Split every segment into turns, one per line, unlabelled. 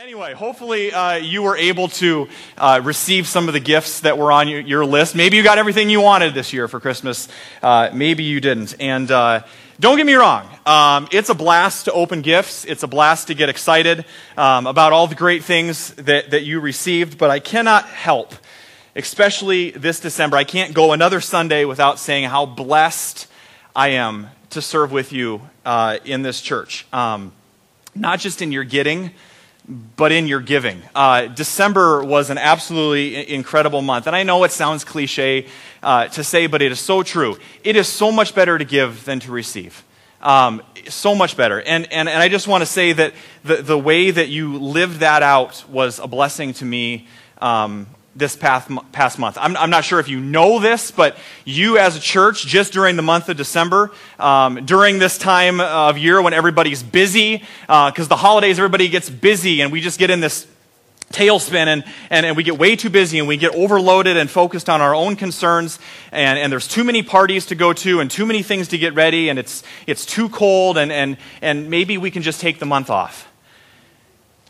Anyway, hopefully uh, you were able to uh, receive some of the gifts that were on your, your, list. Maybe you got everything you wanted this year for Christmas. Uh, maybe you didn't. And uh, don't get me wrong, um, it's a blast to open gifts. It's a blast to get excited um, about all the great things that, that you received. But I cannot help, especially this December, I can't go another Sunday without saying how blessed I am to serve with you uh, in this church. Um, not just in your getting but in your giving. Uh, December was an absolutely incredible month. And I know it sounds cliche uh, to say, but it is so true. It is so much better to give than to receive. Um, so much better. And, and, and I just want to say that the, the way that you lived that out was a blessing to me um, this past, past month. I'm, I'm, not sure if you know this, but you as a church, just during the month of December, um, during this time of year when everybody's busy, because uh, the holidays, everybody gets busy, and we just get in this tailspin and, and, and we get way too busy and we get overloaded and focused on our own concerns and, and there's too many parties to go to and too many things to get ready and it's, it's too cold and, and, and maybe we can just take the month off.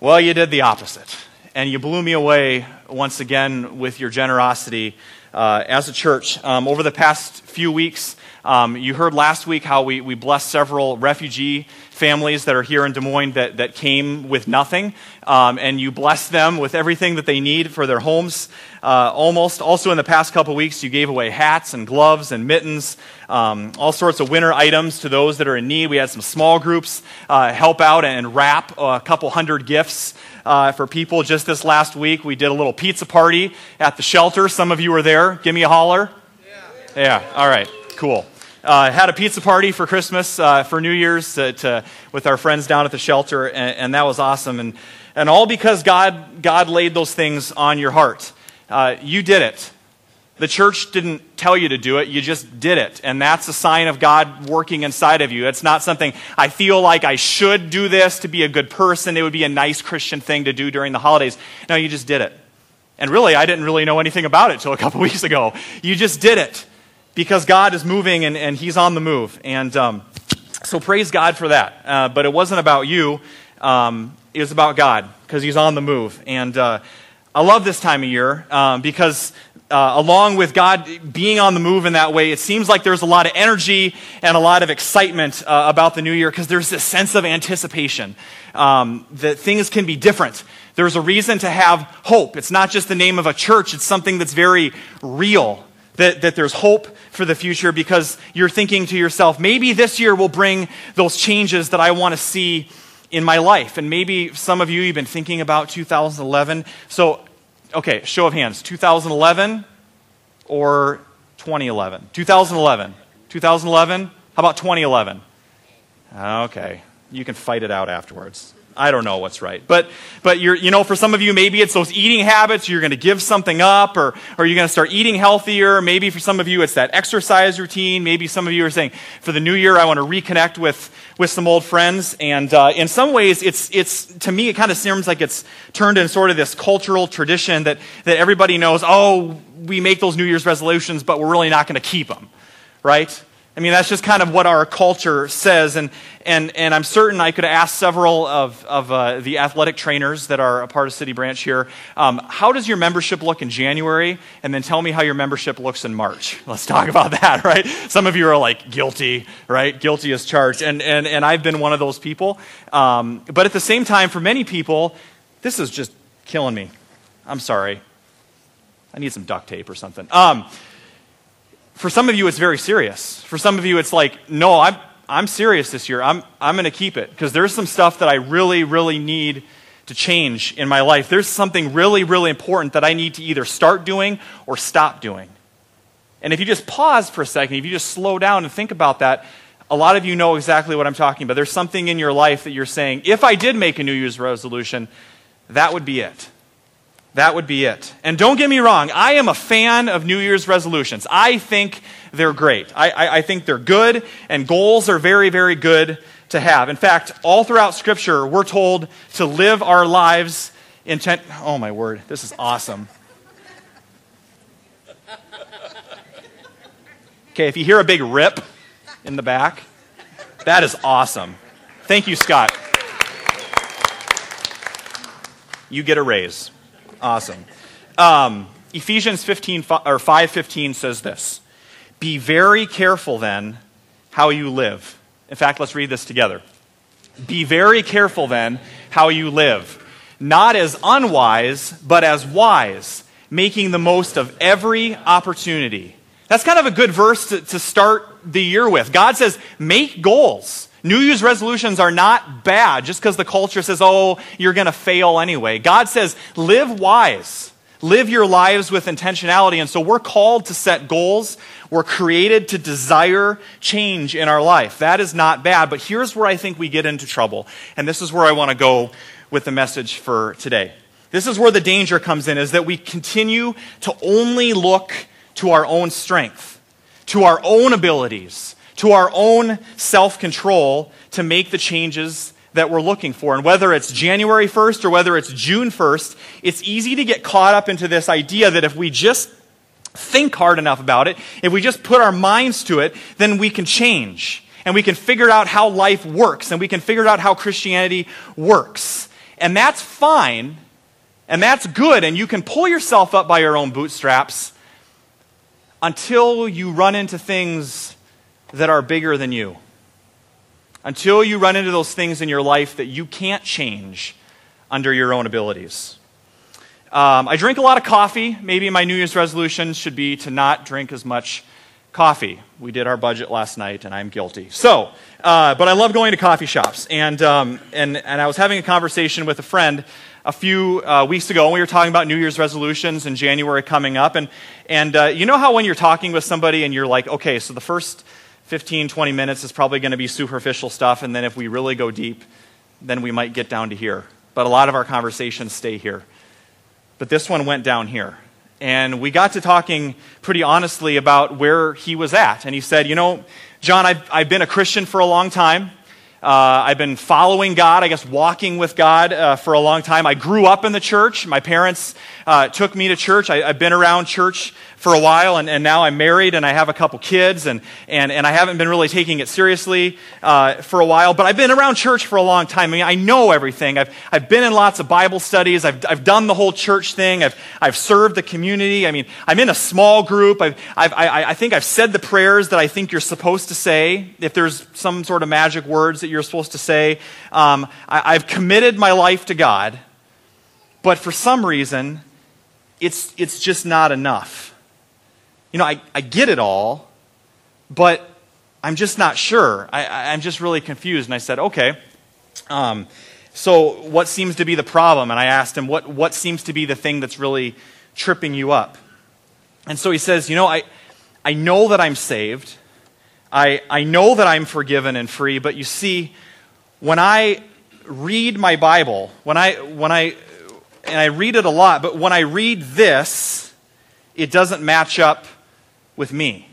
Well, you did the opposite and you blew me away once again with your generosity uh, as a church. Um, over the past few weeks, um, you heard last week how we, we blessed several refugee families that are here in Des Moines that, that came with nothing, um, and you blessed them with everything that they need for their homes. Uh, almost. Also, in the past couple weeks, you gave away hats and gloves and mittens, um, all sorts of winter items to those that are in need. We had some small groups uh, help out and wrap a couple hundred gifts uh, for people just this last week. We did a little pizza party at the shelter. Some of you were there. Give me a holler. Yeah. Yeah. All right. Cool. Uh, had a pizza party for Christmas, uh, for New Year's, to, to, with our friends down at the shelter, and, and, that was awesome. And, and all because God, God laid those things on your heart. Uh, you did it. The church didn't tell you to do it, you just did it. And that's a sign of God working inside of you. It's not something I feel like I should do this to be a good person. It would be a nice Christian thing to do during the holidays. No, you just did it. And really, I didn't really know anything about it until a couple weeks ago. You just did it because God is moving and, and He's on the move. And um, so praise God for that. Uh, but it wasn't about you, um, it was about God because He's on the move. And uh, I love this time of year um, because uh, along with God being on the move in that way, it seems like there's a lot of energy and a lot of excitement uh, about the new year because there's this sense of anticipation um, that things can be different. There's a reason to have hope. It's not just the name of a church, it's something that's very real. That, that there's hope for the future because you're thinking to yourself, maybe this year will bring those changes that I want to see in my life. And maybe some of you, you've been thinking about 2011. So okay, show of hands. 2011 or 2011? 2011. 2011? How about 2011? Okay, you can fight it out afterwards. I don't know what's right. But, but you're, you know, for some of you, maybe it's those eating habits. You're going to give something up or, or you're going to start eating healthier. Maybe for some of you, it's that exercise routine. Maybe some of you are saying, for the new year, I want to reconnect with, with some old friends. And uh, in some ways, it's, it's, to me, it kind of seems like it's turned into sort of this cultural tradition that, that everybody knows, oh, we make those New Year's resolutions, but we're really not going to keep them, right? I mean, that's just kind of what our culture says. And, and, and I'm certain I could ask several of, of uh, the athletic trainers that are a part of City Branch here um, how does your membership look in January? And then tell me how your membership looks in March. Let's talk about that, right? Some of you are like, guilty, right? Guilty as charged. And, and, and I've been one of those people. Um, but at the same time, for many people, this is just killing me. I'm sorry. I need some duct tape or something. Um, for some of you, it's very serious. For some of you, it's like, no, I'm, I'm serious this year. I'm, I'm going to keep it because there's some stuff that I really, really need to change in my life. There's something really, really important that I need to either start doing or stop doing. And if you just pause for a second, if you just slow down and think about that, a lot of you know exactly what I'm talking about. There's something in your life that you're saying, if I did make a New Year's resolution, that would be it. That would be it. And don't get me wrong, I am a fan of New Year's resolutions. I think they're great. I, I, I, think they're good, and goals are very, very good to have. In fact, all throughout Scripture, we're told to live our lives intent. Oh, my word, this is awesome. Okay, if you hear a big rip in the back, that is awesome. Thank you, Scott. you get a raise. Awesome. Um, Ephesians 15 or 5:15 says this: "Be very careful then how you live." In fact, let's read this together. Be very careful then how you live, not as unwise, but as wise, making the most of every opportunity. That's kind of a good verse to, to start the year with. God says, make goals. New Year's resolutions are not bad just because the culture says, oh, you're going to fail anyway. God says, live wise. Live your lives with intentionality. And so we're called to set goals. We're created to desire change in our life. That is not bad. But here's where I think we get into trouble. And this is where I want to go with the message for today. This is where the danger comes in, is that we continue to only look to our own strength, to our own abilities, to our own self control to make the changes that we're looking for. And whether it's January 1st or whether it's June 1st, it's easy to get caught up into this idea that if we just think hard enough about it, if we just put our minds to it, then we can change. And we can figure out how life works. And we can figure out how Christianity works. And that's fine. And that's good. And you can pull yourself up by your own bootstraps until you run into things that are bigger than you until you run into those things in your life that you can't change under your own abilities. Um, I drink a lot of coffee. Maybe my New Year's resolution should be to not drink as much coffee. We did our budget last night, and I'm guilty. So, uh, but I love going to coffee shops. And, um, and, and I was having a conversation with a friend a few uh, weeks ago, and we were talking about New Year's resolutions in January coming up. And, and uh, you know how when you're talking with somebody and you're like, okay, so the first 15, 20 minutes is probably going to be superficial stuff, and then if we really go deep, then we might get down to here. But a lot of our conversations stay here. But this one went down here. And we got to talking pretty honestly about where he was at. And he said, You know, John, I've, I've been a Christian for a long time. Uh, I've been following God, I guess walking with God uh, for a long time. I grew up in the church. My parents uh, took me to church. I, have been around church for a while, and, and, now I'm married and I have a couple kids, and, and, and I haven't been really taking it seriously uh, for a while, but I've been around church for a long time. I mean, I know everything. I've, I've been in lots of Bible studies, I've, I've done the whole church thing, I've, I've served the community. I mean, I'm in a small group. I've, I've, I, I think I've said the prayers that I think you're supposed to say, if there's some sort of magic words that you're supposed to say. Um, I, I've committed my life to God, but for some reason, it's, it's just not enough you know, I, I get it all, but I'm just not sure. I, am just really confused. And I said, okay. Um, so, what seems to be the problem? And I asked him, what, what seems to be the thing that's really tripping you up? And so he says, you know, I, I know that I'm saved. I, I know that I'm forgiven and free, but you see, when I read my Bible, when I, when I, and I read it a lot, but when I read this, it doesn't match up with me.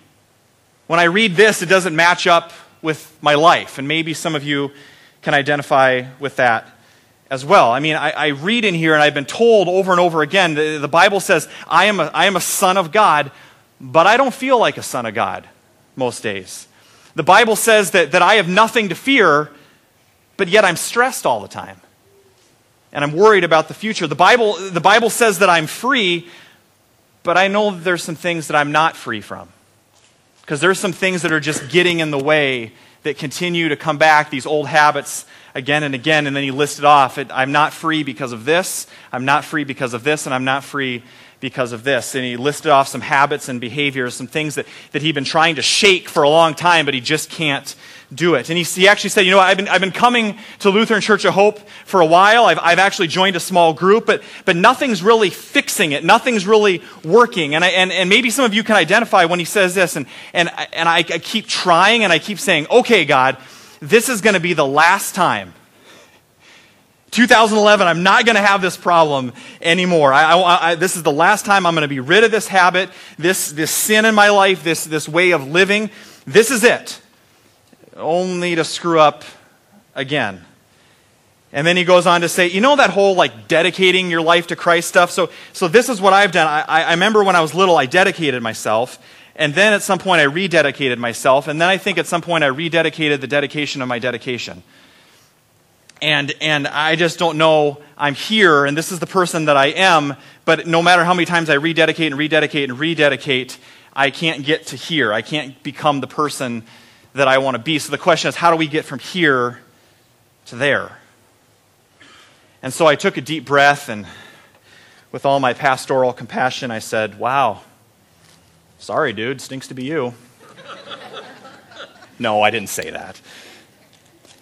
When I read this, it doesn't match up with my life. And maybe some of you can identify with that as well. I mean, I, I, read in here, and I've been told over and over again the, the Bible says, I am, a, I am a son of God, but I don't feel like a son of God most days. The Bible says that, that I have nothing to fear, but yet I'm stressed all the time. And I'm worried about the future. The Bible, the Bible says that I'm free, but I know there's some things that I'm not free from. Because there's some things that are just getting in the way that continue to come back, these old habits again and again. And then he listed off I'm not free because of this, I'm not free because of this, and I'm not free because of this. And he listed off some habits and behaviors, some things that, that he'd been trying to shake for a long time, but he just can't do it. And he, he actually said, You know, I've been, I've been coming to Lutheran Church of Hope for a while. I've, I've actually joined a small group, but, but nothing's really fixing it. Nothing's really working. And, I, and, and maybe some of you can identify when he says this. And, and, and I, I keep trying and I keep saying, Okay, God, this is going to be the last time 2011, I'm not going to have this problem anymore. I, I, I, this is the last time I'm going to be rid of this habit, this, this sin in my life, this, this way of living. This is it only to screw up again. And then he goes on to say, you know that whole like dedicating your life to Christ stuff? So, so this is what I've done. I, I remember when I was little, I dedicated myself. And then at some point, I rededicated myself. And then I think at some point, I rededicated the dedication of my dedication. And, and I just don't know I'm here and this is the person that I am, but no matter how many times I rededicate and rededicate and rededicate, I can't get to here. I can't become the person that I want to be. So the question is, how do we get from here to there? And so I took a deep breath and with all my pastoral compassion, I said, Wow, sorry, dude, stinks to be you. no, I didn't say that.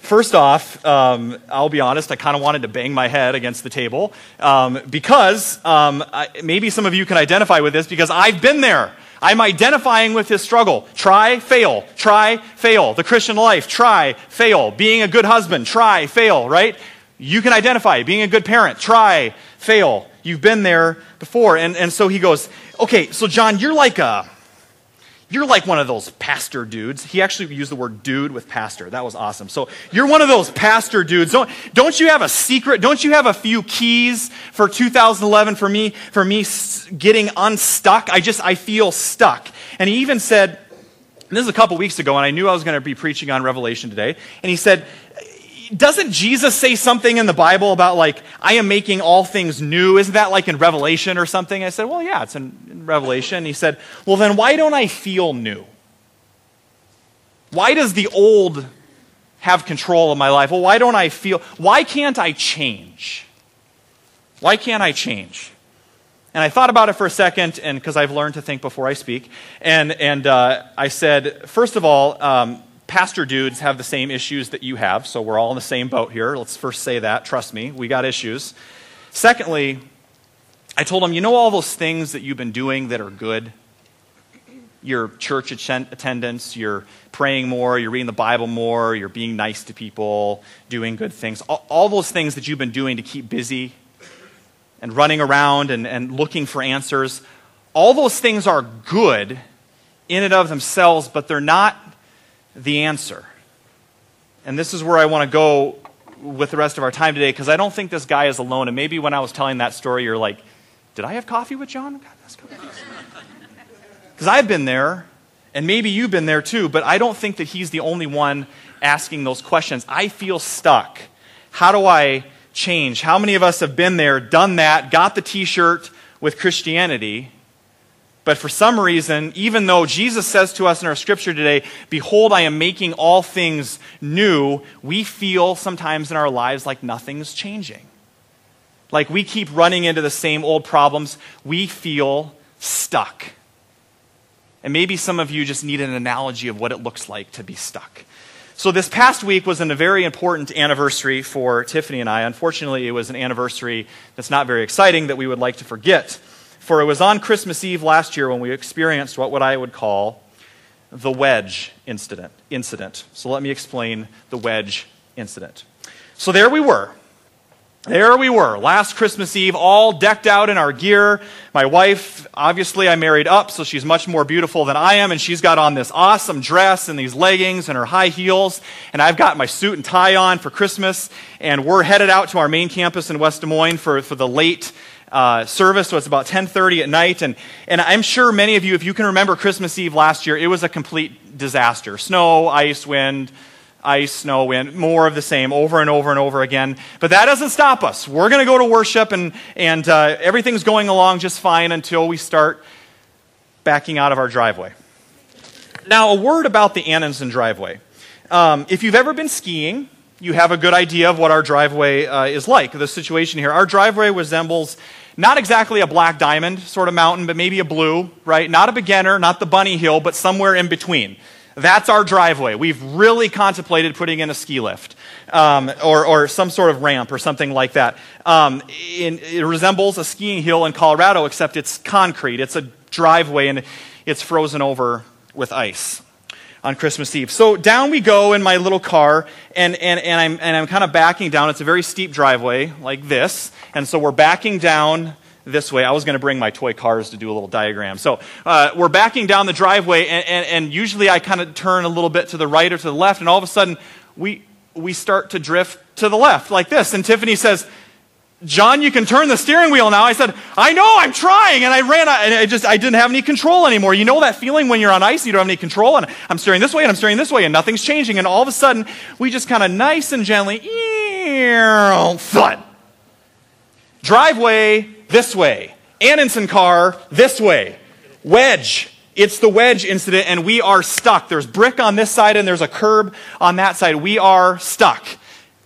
First off, um, I'll be honest, I kind of wanted to bang my head against the table um, because um, I, maybe some of you can identify with this because I've been there. I'm identifying with his struggle. Try, fail. Try, fail. The Christian life. Try, fail. Being a good husband. Try, fail, right? You can identify. Being a good parent. Try, fail. You've been there before. And, and so he goes, okay, so John, you're like a, you're like one of those pastor dudes. He actually used the word dude with pastor. That was awesome. So you're one of those pastor dudes. Don't, don't you have a secret? Don't you have a few keys for 2011 for me, for me getting unstuck? I just, I feel stuck. And he even said, this is a couple weeks ago, and I knew I was going to be preaching on Revelation today. And he said, doesn't Jesus say something in the Bible about, like, I am making all things new? Isn't that like in Revelation or something? I said, Well, yeah, it's in, in Revelation. He said, Well, then why don't I feel new? Why does the old have control of my life? Well, why don't I feel, why can't I change? Why can't I change? And I thought about it for a second, and because I've learned to think before I speak, and, and uh, I said, first of all, um, pastor dudes have the same issues that you have, so we're all in the same boat here. Let's first say that. Trust me, we got issues. Secondly, I told him, you know all those things that you've been doing that are good? Your church attendance, you're praying more, you're reading the Bible more, you're being nice to people, doing good things. All, all those things that you've been doing to keep busy and running around and, and looking for answers, all those things are good in and of themselves, but they're not the answer. And this is where I want to go with the rest of our time today because I don't think this guy is alone. And maybe when I was telling that story, you're like, did I have coffee with John? Because I've been there, and maybe you've been there too, but I don't think that he's the only one asking those questions. I feel stuck. How do I change? How many of us have been there, done that, got the t shirt with Christianity, but for some reason, even though Jesus says to us in our scripture today, Behold, I am making all things new, we feel sometimes in our lives like nothing's changing. Like we keep running into the same old problems. We feel stuck. And maybe some of you just need an analogy of what it looks like to be stuck. So, this past week was a very important anniversary for Tiffany and I. Unfortunately, it was an anniversary that's not very exciting that we would like to forget. For it was on Christmas Eve last year when we experienced what, what I would call the wedge incident, incident. So let me explain the wedge incident. So there we were. There we were, last Christmas Eve, all decked out in our gear. My wife, obviously, I married up, so she's much more beautiful than I am, and she's got on this awesome dress and these leggings and her high heels, and I've got my suit and tie on for Christmas, and we're headed out to our main campus in West Des Moines for, for the late uh, service, it's about 10:30 at night. And, and I'm sure many of you, if you can remember Christmas Eve last year, it was a complete disaster. Snow, ice, wind, ice, snow, wind, more of the same over and over and over again. But that doesn't stop us. We're going to go to worship, and, and uh, everything's going along just fine until we start backing out of our driveway. Now, a word about the Annenson driveway. Um, if you've ever been skiing, you have a good idea of what our driveway uh, is like. The situation here, our driveway resembles not exactly a black diamond sort of mountain, but maybe a blue, right? Not a beginner, not the bunny hill, but somewhere in between. That's our driveway. We've really contemplated putting in a ski lift um, or, or, some sort of ramp or something like that. Um, in, it resembles a skiing hill in Colorado, except it's concrete. It's a driveway and it's frozen over with ice on Christmas Eve. So down we go in my little car, and, and, and I'm, and I'm kind of backing down. It's a very steep driveway, like this. And so we're backing down this way. I was going to bring my toy cars to do a little diagram. So uh, we're backing down the driveway, and, and, and usually I kind of turn a little bit to the right or to the left, and all of a sudden we, we start to drift to the left, like this. And Tiffany says, John, you can turn the steering wheel now. I said, I know, I'm trying. And I ran, and I just, I didn't have any control anymore. You know that feeling when you're on ice, you don't have any control, and I'm steering this way, and I'm steering this way, and nothing's changing. And all of a sudden, we just kind of nice and gently, thud. Driveway this way. Annenson car this way. Wedge. It's the wedge incident, and we are stuck. There's brick on this side, and there's a curb on that side. We are stuck.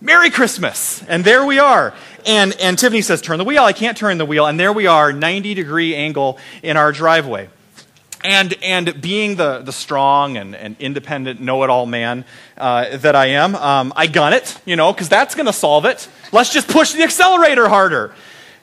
Merry Christmas. And there we are. And, and Tiffany says, Turn the wheel. I can't turn the wheel. And there we are, 90 degree angle in our driveway. And, and being the, the strong and, and independent know it all man uh, that I am, um, I gun it, you know, because that's going to solve it. Let's just push the accelerator harder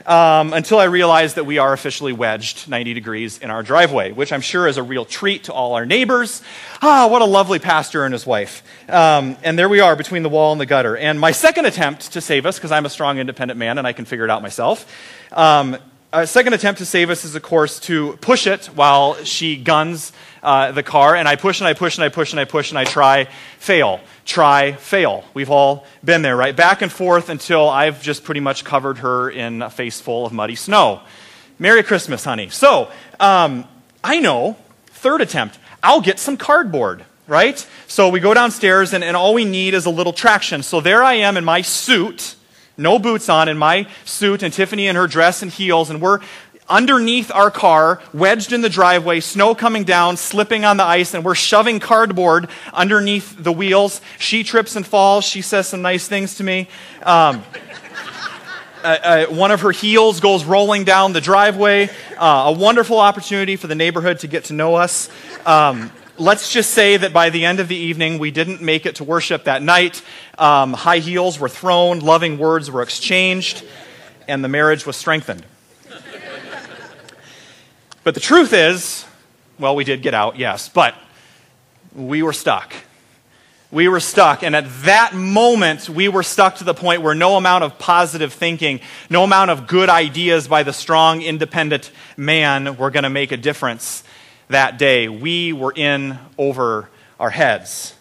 um, until I realized that we are officially wedged 90 degrees in our driveway, which I'm sure is a real treat to all our neighbors. Ah, what a lovely pastor and his wife. Um, and there we are between the wall and the gutter. And my second attempt to save us, because I'm a strong, independent man and I can figure it out myself, um, a second attempt to save us is, of course, to push it while she guns uh, the car. And I push and I push and I push and I push and I try, fail, try, fail. We've all been there, right? Back and forth until I've just pretty much covered her in a face full of muddy snow. Merry Christmas, honey. So, um, I know, third attempt, I'll get some cardboard right? So we go downstairs, and, and all we need is a little traction. So there I am in my suit, no boots on, in my suit, and Tiffany in her dress and heels, and we're underneath our car, wedged in the driveway, snow coming down, slipping on the ice, and we're shoving cardboard underneath the wheels. She trips and falls. She says some nice things to me. Um, uh, uh, one of her heels goes rolling down the driveway. Uh, a wonderful opportunity for the neighborhood to get to know us. Um, let's just say that by the end of the evening, we didn't make it to worship that night. Um, high heels were thrown, loving words were exchanged, and the marriage was strengthened. But the truth is, well, we did get out, yes, but we were stuck. We were stuck. And at that moment, we were stuck to the point where no amount of positive thinking, no amount of good ideas by the strong, independent man were going to make a difference that day. We were in over our heads.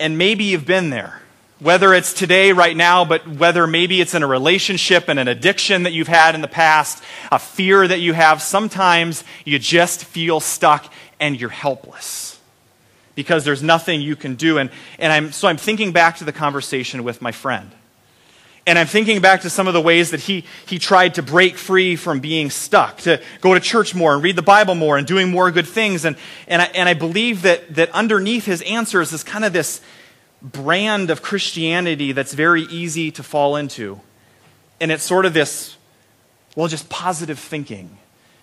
And maybe you've been there whether it's today, right now, but whether maybe it's in a relationship and an addiction that you've had in the past, a fear that you have, sometimes you just feel stuck and you're helpless because there's nothing you can do. And, and I'm, so I'm thinking back to the conversation with my friend. And I'm thinking back to some of the ways that he, he tried to break free from being stuck, to go to church more and read the Bible more and doing more good things. And, and, I, and I believe that, that underneath his answers is kind of this, brand of Christianity that's very easy to fall into. And it's sort of this, well, just positive thinking,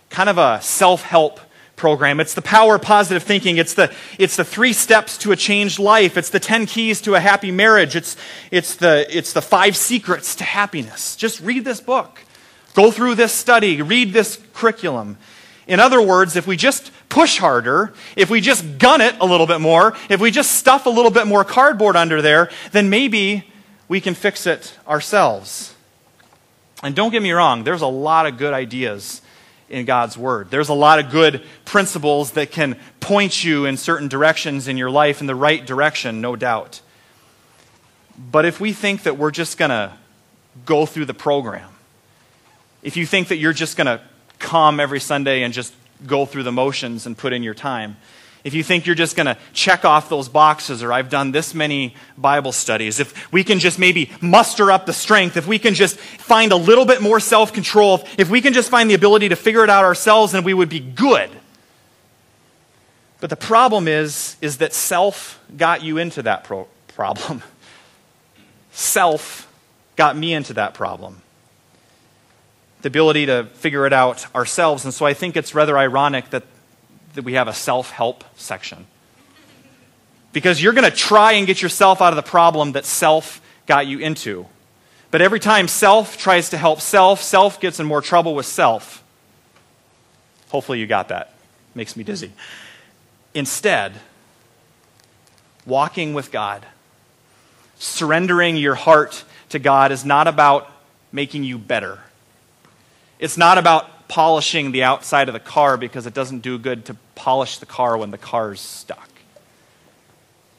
kind of a self help program. It's the power of positive thinking. It's the, it's the three steps to a changed life. It's the 10 keys to a happy marriage. It's, it's, the, it's the five secrets to happiness. Just read this book. Go through this study. Read this curriculum. In other words, if we just push harder, if we just gun it a little bit more, if we just stuff a little bit more cardboard under there, then maybe we can fix it ourselves. And don't get me wrong, there's a lot of good ideas in God's Word. There's a lot of good principles that can point you in certain directions in your life, in the right direction, no doubt. But if we think that we're just going to go through the program, if you think that you're just going to come every Sunday and just go through the motions and put in your time. If you think you're just going to check off those boxes, or I've done this many Bible studies, if we can just maybe muster up the strength, if we can just find a little bit more self control, if we can just find the ability to figure it out ourselves, then we would be good. But the problem is, is that self got you into that pro- problem. self got me into that problem the ability to figure it out ourselves. And so I think it's rather ironic that, that we have a self help section. Because you're going to try and get yourself out of the problem that self got you into. But every time self tries to help self, self gets in more trouble with self. Hopefully, you got that. Makes me dizzy. Instead, walking with God, surrendering your heart to God is not about making you better. It's not about polishing the outside of the car because it doesn't do good to polish the car when the car's stuck.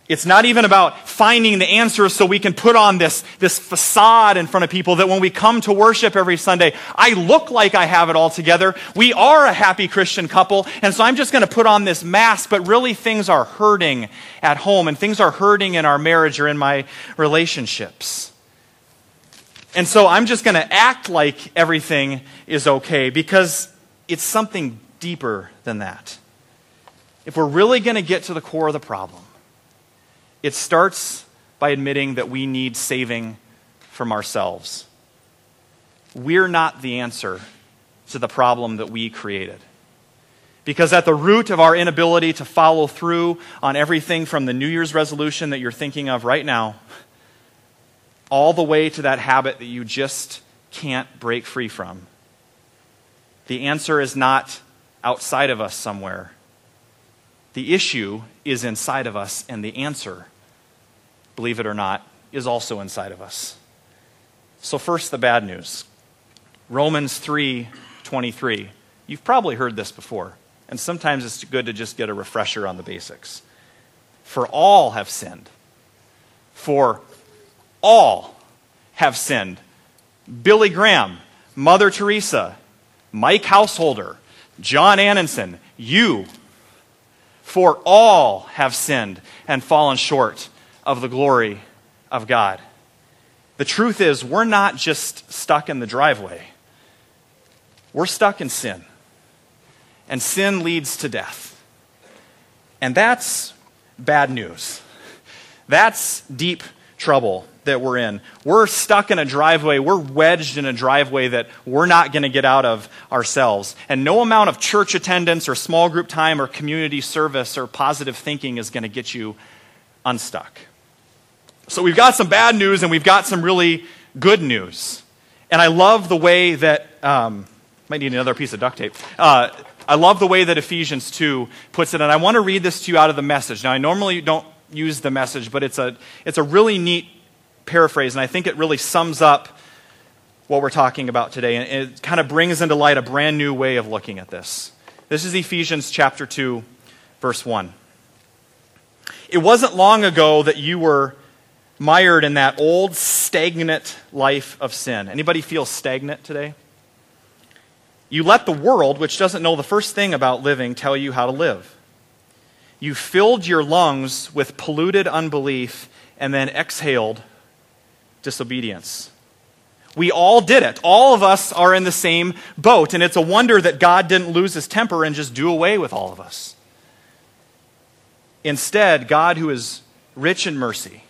It's not even about finding the answers so we can put on this, this facade in front of people that when we come to worship every Sunday, I look like I have it all together. We are a happy Christian couple, and so I'm just going to put on this mask, but really things are hurting at home, and things are hurting in our marriage or in my relationships. And so I'm just going to act like everything is okay because it's something deeper than that. If we're really going to get to the core of the problem, it starts by admitting that we need saving from ourselves. We're not the answer to the problem that we created. Because at the root of our inability to follow through on everything from the New Year's resolution that you're thinking of right now, all the way to that habit that you just can't break free from, the answer is not outside of us somewhere. The issue is inside of us, and the answer, believe it or not, is also inside of us. So, first, the bad news Romans 3 23. You've probably heard this before, and sometimes it's good to just get a refresher on the basics. For all have sinned. For all have sinned. Billy Graham, Mother Teresa, Mike Housholder, John Annenson, you, for all have sinned and fallen short of the glory of God. The truth is, we're not just stuck in the driveway, we're stuck in sin. And sin leads to death. And that's bad news. That's deep trouble that we're in. We're stuck in a driveway. We're wedged in a driveway that we're not going to get out of ourselves. And no amount of church attendance or small group time or community service or positive thinking is going to get you unstuck. So we've got some bad news and we've got some really good news. And I love the way that, um, might need another piece of duct tape. Uh, I love the way that Ephesians 2 puts it. And I want to read this to you out of the message. Now, I normally don't use the message, but it's a, it's a really neat paraphrase, and I think it really sums up what we're talking about today. And it kind of brings into light a brand new way of looking at this. This is Ephesians chapter 2, verse 1. It wasn't long ago that you were mired in that old stagnant life of sin. Anybody feel stagnant today? You let the world, which doesn't know the first thing about living, tell you how to live. You filled your lungs with polluted unbelief and then exhaled disobedience. We all did it. All of us are in the same boat, and it's a wonder that God didn't lose his temper and just do away with all of us. Instead, God, who is rich in mercy,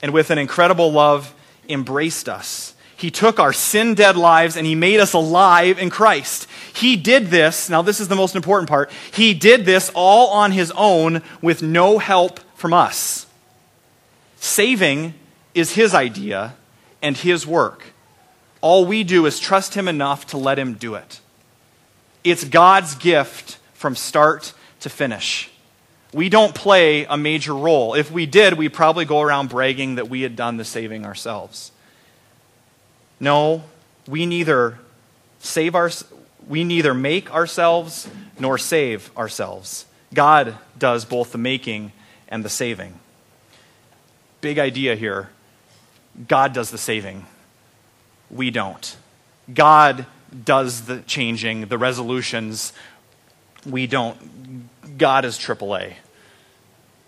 and with an incredible love embraced us. He took our sin dead lives and he made us alive in Christ. He did this, now this is the most important part. He did this all on his own with no help from us. Saving is his idea and his work. All we do is trust him enough to let him do it. It's God's gift from start to finish. We don't play a major role. If we did, we'd probably go around bragging that we had done the saving ourselves. No, we neither save our, we neither make ourselves nor save ourselves. God does both the making and the saving. Big idea here. God does the saving. We don't. God does the changing, the resolutions. We don't. God is AAA.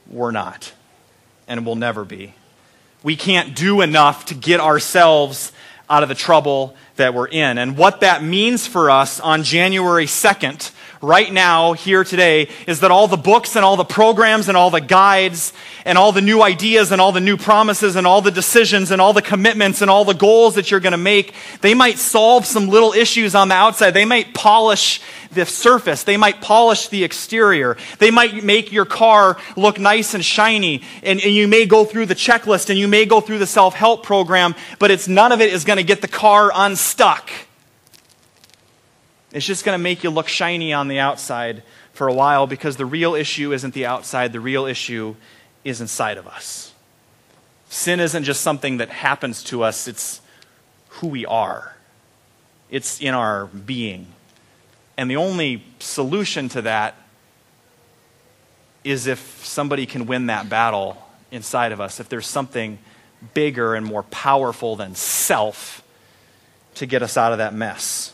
We're not. And will never be. We can't do enough to get ourselves out of the trouble that we're in. And what that means for us on January 2nd, right now, here today, is that all the books and all the programs and all the guides and all the new ideas and all the new promises and all the decisions and all the commitments and all the goals that you're going to make, they might solve some little issues on the outside. They might polish the surface. They might polish the exterior. They might make your car look nice and shiny. And, and you may go through the checklist and you may go through the self help program, but it's none of it is going to get the car unstuck. It's just going to make you look shiny on the outside for a while because the real issue isn't the outside, the real issue is inside of us. Sin isn't just something that happens to us, it's who we are, it's in our being. And the only solution to that is if somebody can win that battle inside of us, if there's something bigger and more powerful than self to get us out of that mess.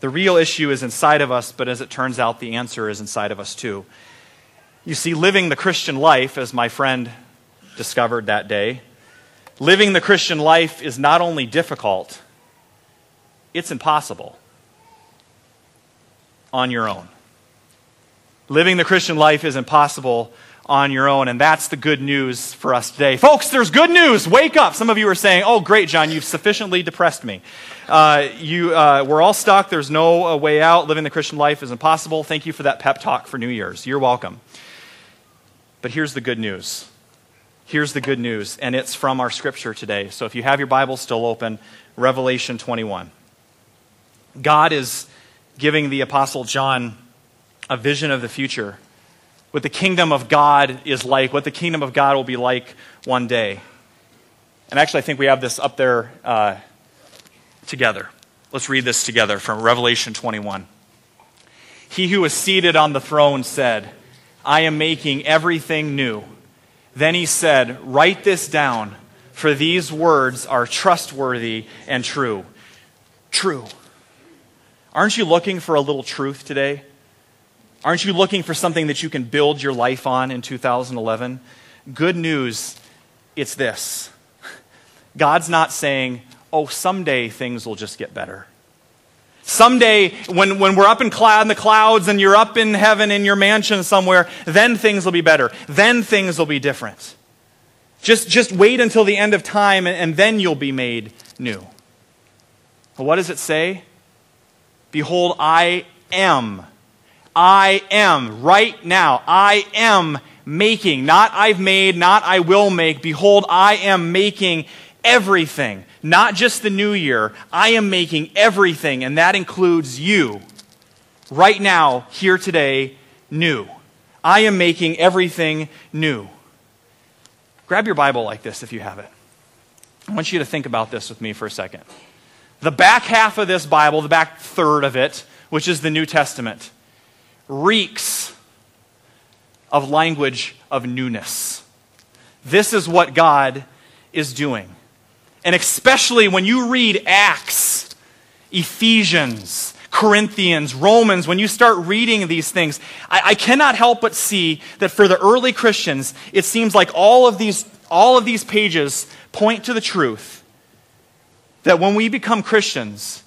The real issue is inside of us, but as it turns out, the answer is inside of us too. You see, living the Christian life, as my friend discovered that day, living the Christian life is not only difficult, it's impossible on your own. Living the Christian life is impossible on your own, and that's the good news for us today. Folks, there's good news. Wake up. Some of you are saying, Oh, great, John, you've sufficiently depressed me. Uh, you, uh, we're all stuck. There's no uh, way out. Living the Christian life is impossible. Thank you for that pep talk for New Year's. You're welcome. But here's the good news. Here's the good news, and it's from our scripture today. So if you have your Bible still open, Revelation 21. God is giving the Apostle John a vision of the future, what the kingdom of God is like, what the kingdom of God will be like one day. And actually, I think we have this up there uh, together. Let's read this together from Revelation 21. He who is seated on the throne said, I am making everything new. Then he said, Write this down, for these words are trustworthy and true. True. Aren't you looking for a little truth today? Aren't you looking for something that you can build your life on in 2011? Good news, it's this. God's not saying, oh, someday things will just get better. Someday, when, when we're up in, cloud, in the clouds and you're up in heaven in your mansion somewhere, then things will be better. Then things will be different. Just, just wait until the end of time and, and then you'll be made new. But what does it say? Behold, I am. I am right now. I am making. Not I've made, not I will make. Behold, I am making everything. Not just the new year. I am making everything, and that includes you. Right now, here today, new. I am making everything new. Grab your Bible like this if you have it. I want you to think about this with me for a second. The back half of this Bible, the back third of it, which is the New Testament, reeks of language of newness. This is what God is doing. And especially when you read Acts, Ephesians, Corinthians, Romans, when you start reading these things, I, I, cannot help but see that for the early Christians, it seems like all of these, all of these pages point to the truth that when we become Christians,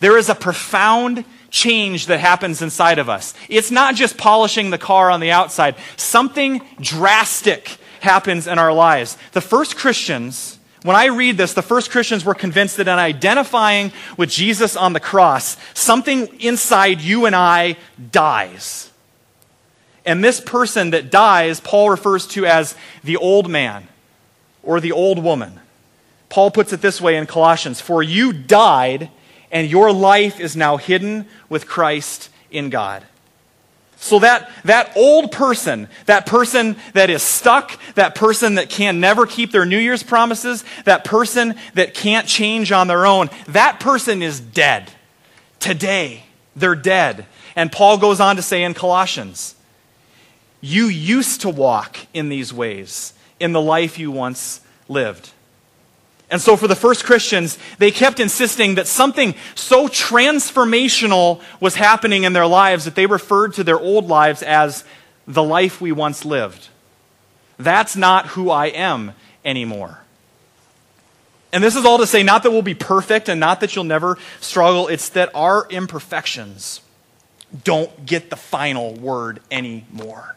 there is a profound change that happens inside of us. It's not just polishing the car on the outside, something drastic happens in our lives. The first Christians, when I read this, the first Christians were convinced that in identifying with Jesus on the cross, something inside you and I dies. And this person that dies, Paul refers to as the old man or the old woman. Paul puts it this way in Colossians For you died, and your life is now hidden with Christ in God. So that, that old person, that person that is stuck, that person that can never keep their New Year's promises, that person that can't change on their own, that person is dead. Today, they're dead. And Paul goes on to say in Colossians, You used to walk in these ways in the life you once lived. And so, for the first Christians, they kept insisting that something so transformational was happening in their lives that they referred to their old lives as the life we once lived. That's not who I am anymore. And this is all to say, not that we'll be perfect and not that you'll never struggle, it's that our imperfections don't get the final word anymore.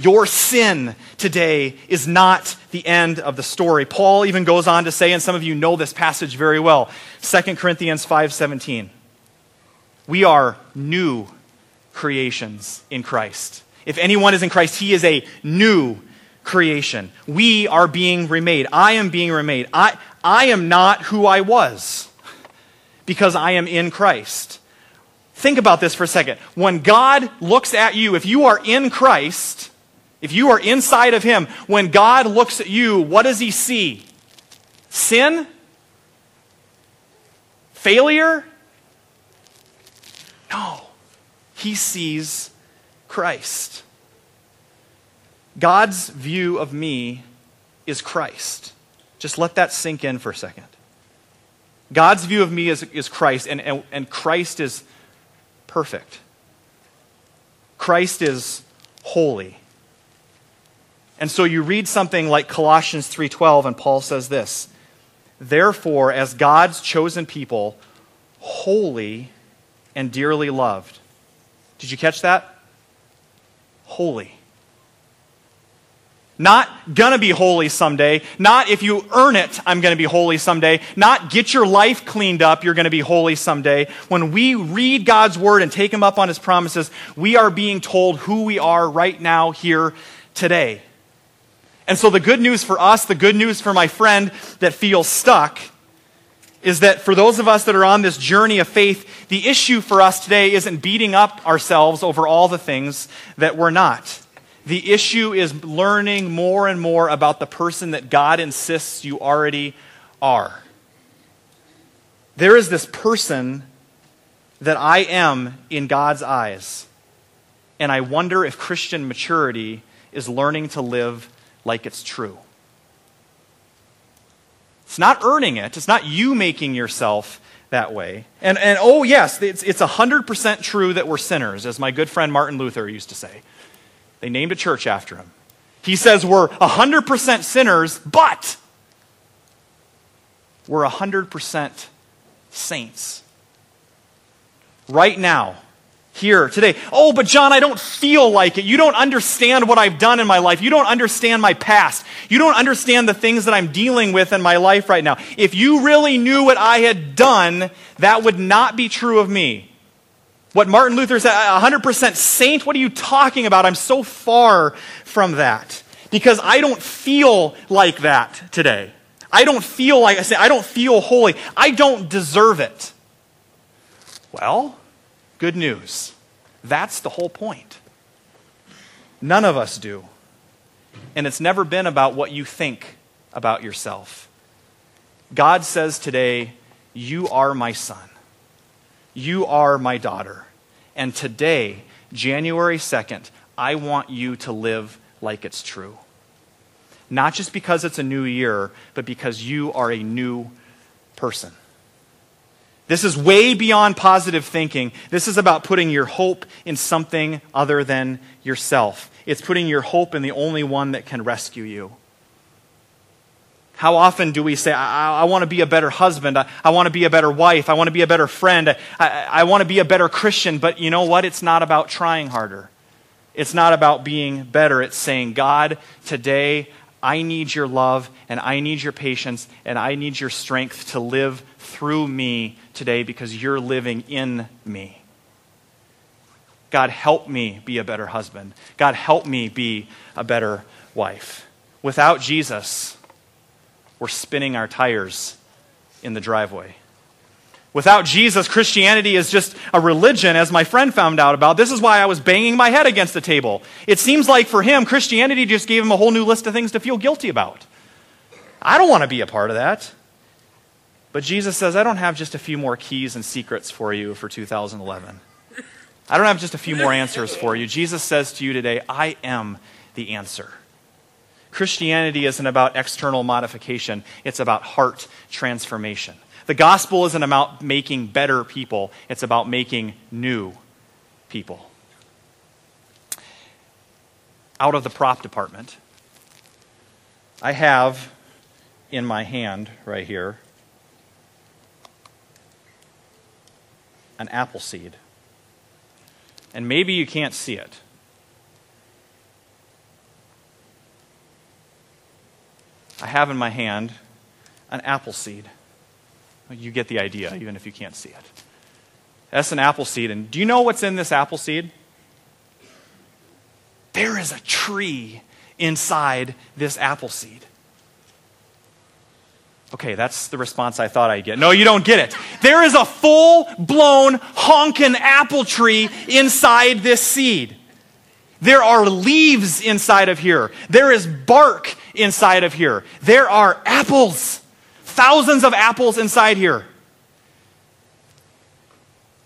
Your sin today is not the end of the story. Paul even goes on to say, and some of you know this passage very well, 2 Corinthians 5:17. We are new creations in Christ. If anyone is in Christ, he is a new creation. We are being remade. I am being remade. I, I am not who I was because I am in Christ. Think about this for a second. When God looks at you, if you are in Christ, if you are inside of Him, when God looks at you, what does He see? Sin? Failure? No. He sees Christ. God's view of me is Christ. Just let that sink in for a second. God's view of me is, is Christ, and, and, and Christ is perfect. Christ is holy. And so you read something like Colossians 3:12 and Paul says this, "Therefore as God's chosen people, holy and dearly loved." Did you catch that? Holy. Not gonna be holy someday. Not if you earn it, I'm gonna be holy someday. Not get your life cleaned up, you're gonna be holy someday. When we read God's word and take Him up on His promises, we are being told who we are right now, here, today. And so the good news for us, the good news for my friend that feels stuck, is that for those of us that are on this journey of faith, the issue for us today isn't beating up ourselves over all the things that we're not. The issue is learning more and more about the person that God insists you already are. There is this person that I am in God's eyes. And I wonder if Christian maturity is learning to live like it's true. It's not earning it, it's not you making yourself that way. And, and oh, yes, it's, it's 100% true that we're sinners, as my good friend Martin Luther used to say. They named a church after him. He says we're 100% sinners, but we're 100% saints. Right now, here, today. Oh, but John, I don't feel like it. You don't understand what I've done in my life. You don't understand my past. You don't understand the things that I'm dealing with in my life right now. If you really knew what I had done, that would not be true of me. What Martin Luther said, 100% saint? What are you talking about? I'm so far from that. Because I don't feel like that today. I don't feel like I say, I don't feel holy. I don't deserve it. Well, good news. That's the whole point. None of us do. And it's never been about what you think about yourself. God says today, You are my son. You are my daughter. And today, January 2nd, I want you to live like it's true. Not just because it's a new year, but because you are a new person. This is way beyond positive thinking. This is about putting your hope in something other than yourself. It's putting your hope in the only one that can rescue you. How often do we say, I, I want to be a better husband, I, I want to be a better wife, I want to be a better friend, I, I want to be a better Christian, but you know what? It's not about trying harder. It's not about being better. It's saying, God, today I need your love and I need your patience and I need your strength to live through me today because you're living in me. God, help me be a better husband. God, help me be a better wife. Without Jesus, we're spinning our tires in the driveway. Without Jesus, Christianity is just a religion, as my friend found out about. This is why I was banging my head against the table. It seems like for him, Christianity just gave him a whole new list of things to feel guilty about. I don't want to be a part of that. But Jesus says, I don't have just a few more keys and secrets for you for 2011. I don't have just a few more answers for you. Jesus says to you today, I am the answer. Christianity isn't about external modification, it's about heart transformation. The gospel isn't about making better people, it's about making new people. Out of the prop department, I have in my hand right here an apple seed. And maybe you can't see it. I have in my hand an apple seed. You get the idea, even if you can't see it. That's an apple seed. And do you know what's in this apple seed? There is a tree inside this apple seed. Okay, that's the response I thought I'd get. No, you don't get it. There is a full blown honkin' apple tree inside this seed. There are leaves inside of here. There is bark inside of here. There are apples, thousands of apples inside here.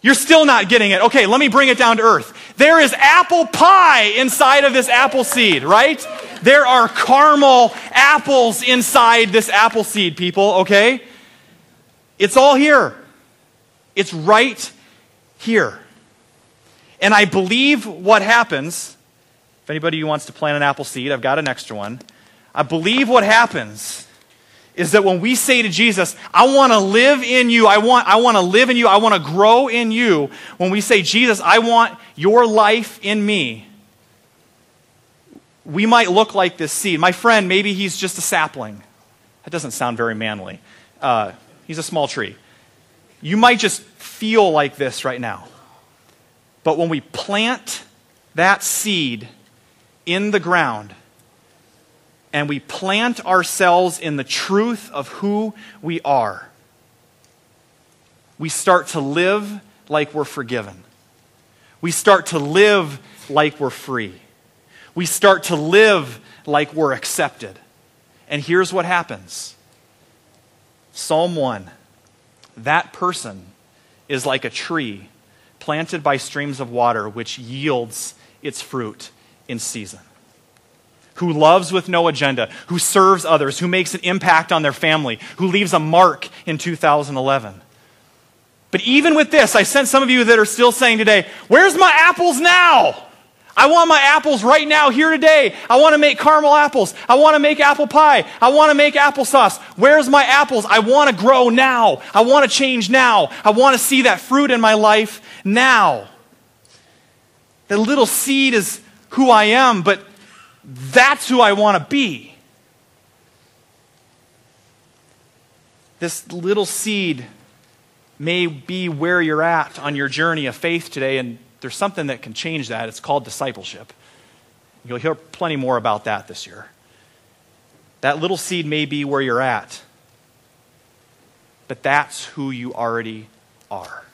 You're still not getting it. Okay, let me bring it down to earth. There is apple pie inside of this apple seed, right? There are caramel apples inside this apple seed, people, okay? It's all here. It's right here. And I believe what happens If anybody who wants to plant an apple seed, I've got an extra one. I believe what happens is that when we say to Jesus, I want to live in you, I want, I want to live in you, I want to grow in you, when we say, Jesus, I want your life in me, we might look like this seed. My friend, maybe he's just a sapling. That doesn't sound very manly. Uh, he's a small tree. You might just feel like this right now. But when we plant that seed in the ground, and we plant ourselves in the truth of who we are, we start to live like we're forgiven. We start to live like we're free. We start to live like we're accepted. And here's what happens Psalm 1 that person is like a tree planted by streams of water, which yields its fruit in season who loves with no agenda, who serves others, who makes an impact on their family, who leaves a mark in 2011. But even with this, I sense some of you that are still saying today, Where's my apples now? I want my apples right now, here today. I want to make caramel apples. I want to make apple pie. I want to make applesauce. Where's my apples? I want to grow now. I want to change now. I want to see that fruit in my life now. The little seed is who I am, but that's who I want to be. This little seed may be where you're at on your journey of faith today, and there's something that can change that. It's called discipleship. You'll hear plenty more about that this year. That little seed may be where you're at, but that's who you already are.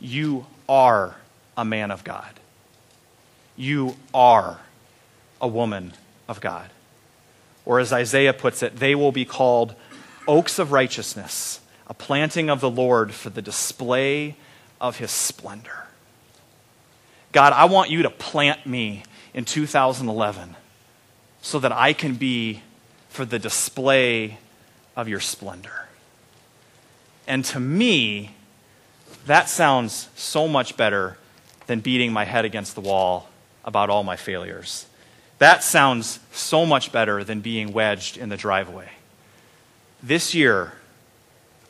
You are a man of God you are a woman of God. Or as Isaiah puts it, they will be called oaks of righteousness, a planting of the Lord for the display of his splendor. God, I want you to plant me in 2011 so that I can be for the display of your splendor. And to me, that sounds so much better than beating my head against the wall about all my failures. That sounds so much better than being wedged in the driveway. This year,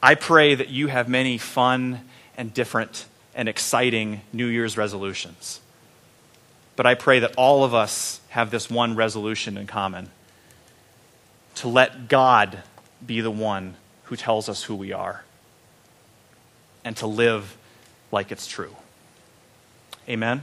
I pray that you have many fun and different and exciting New Year's resolutions. But I pray that all of us have this one resolution in common to let God be the one who tells us who we are and to live like it's true. Amen.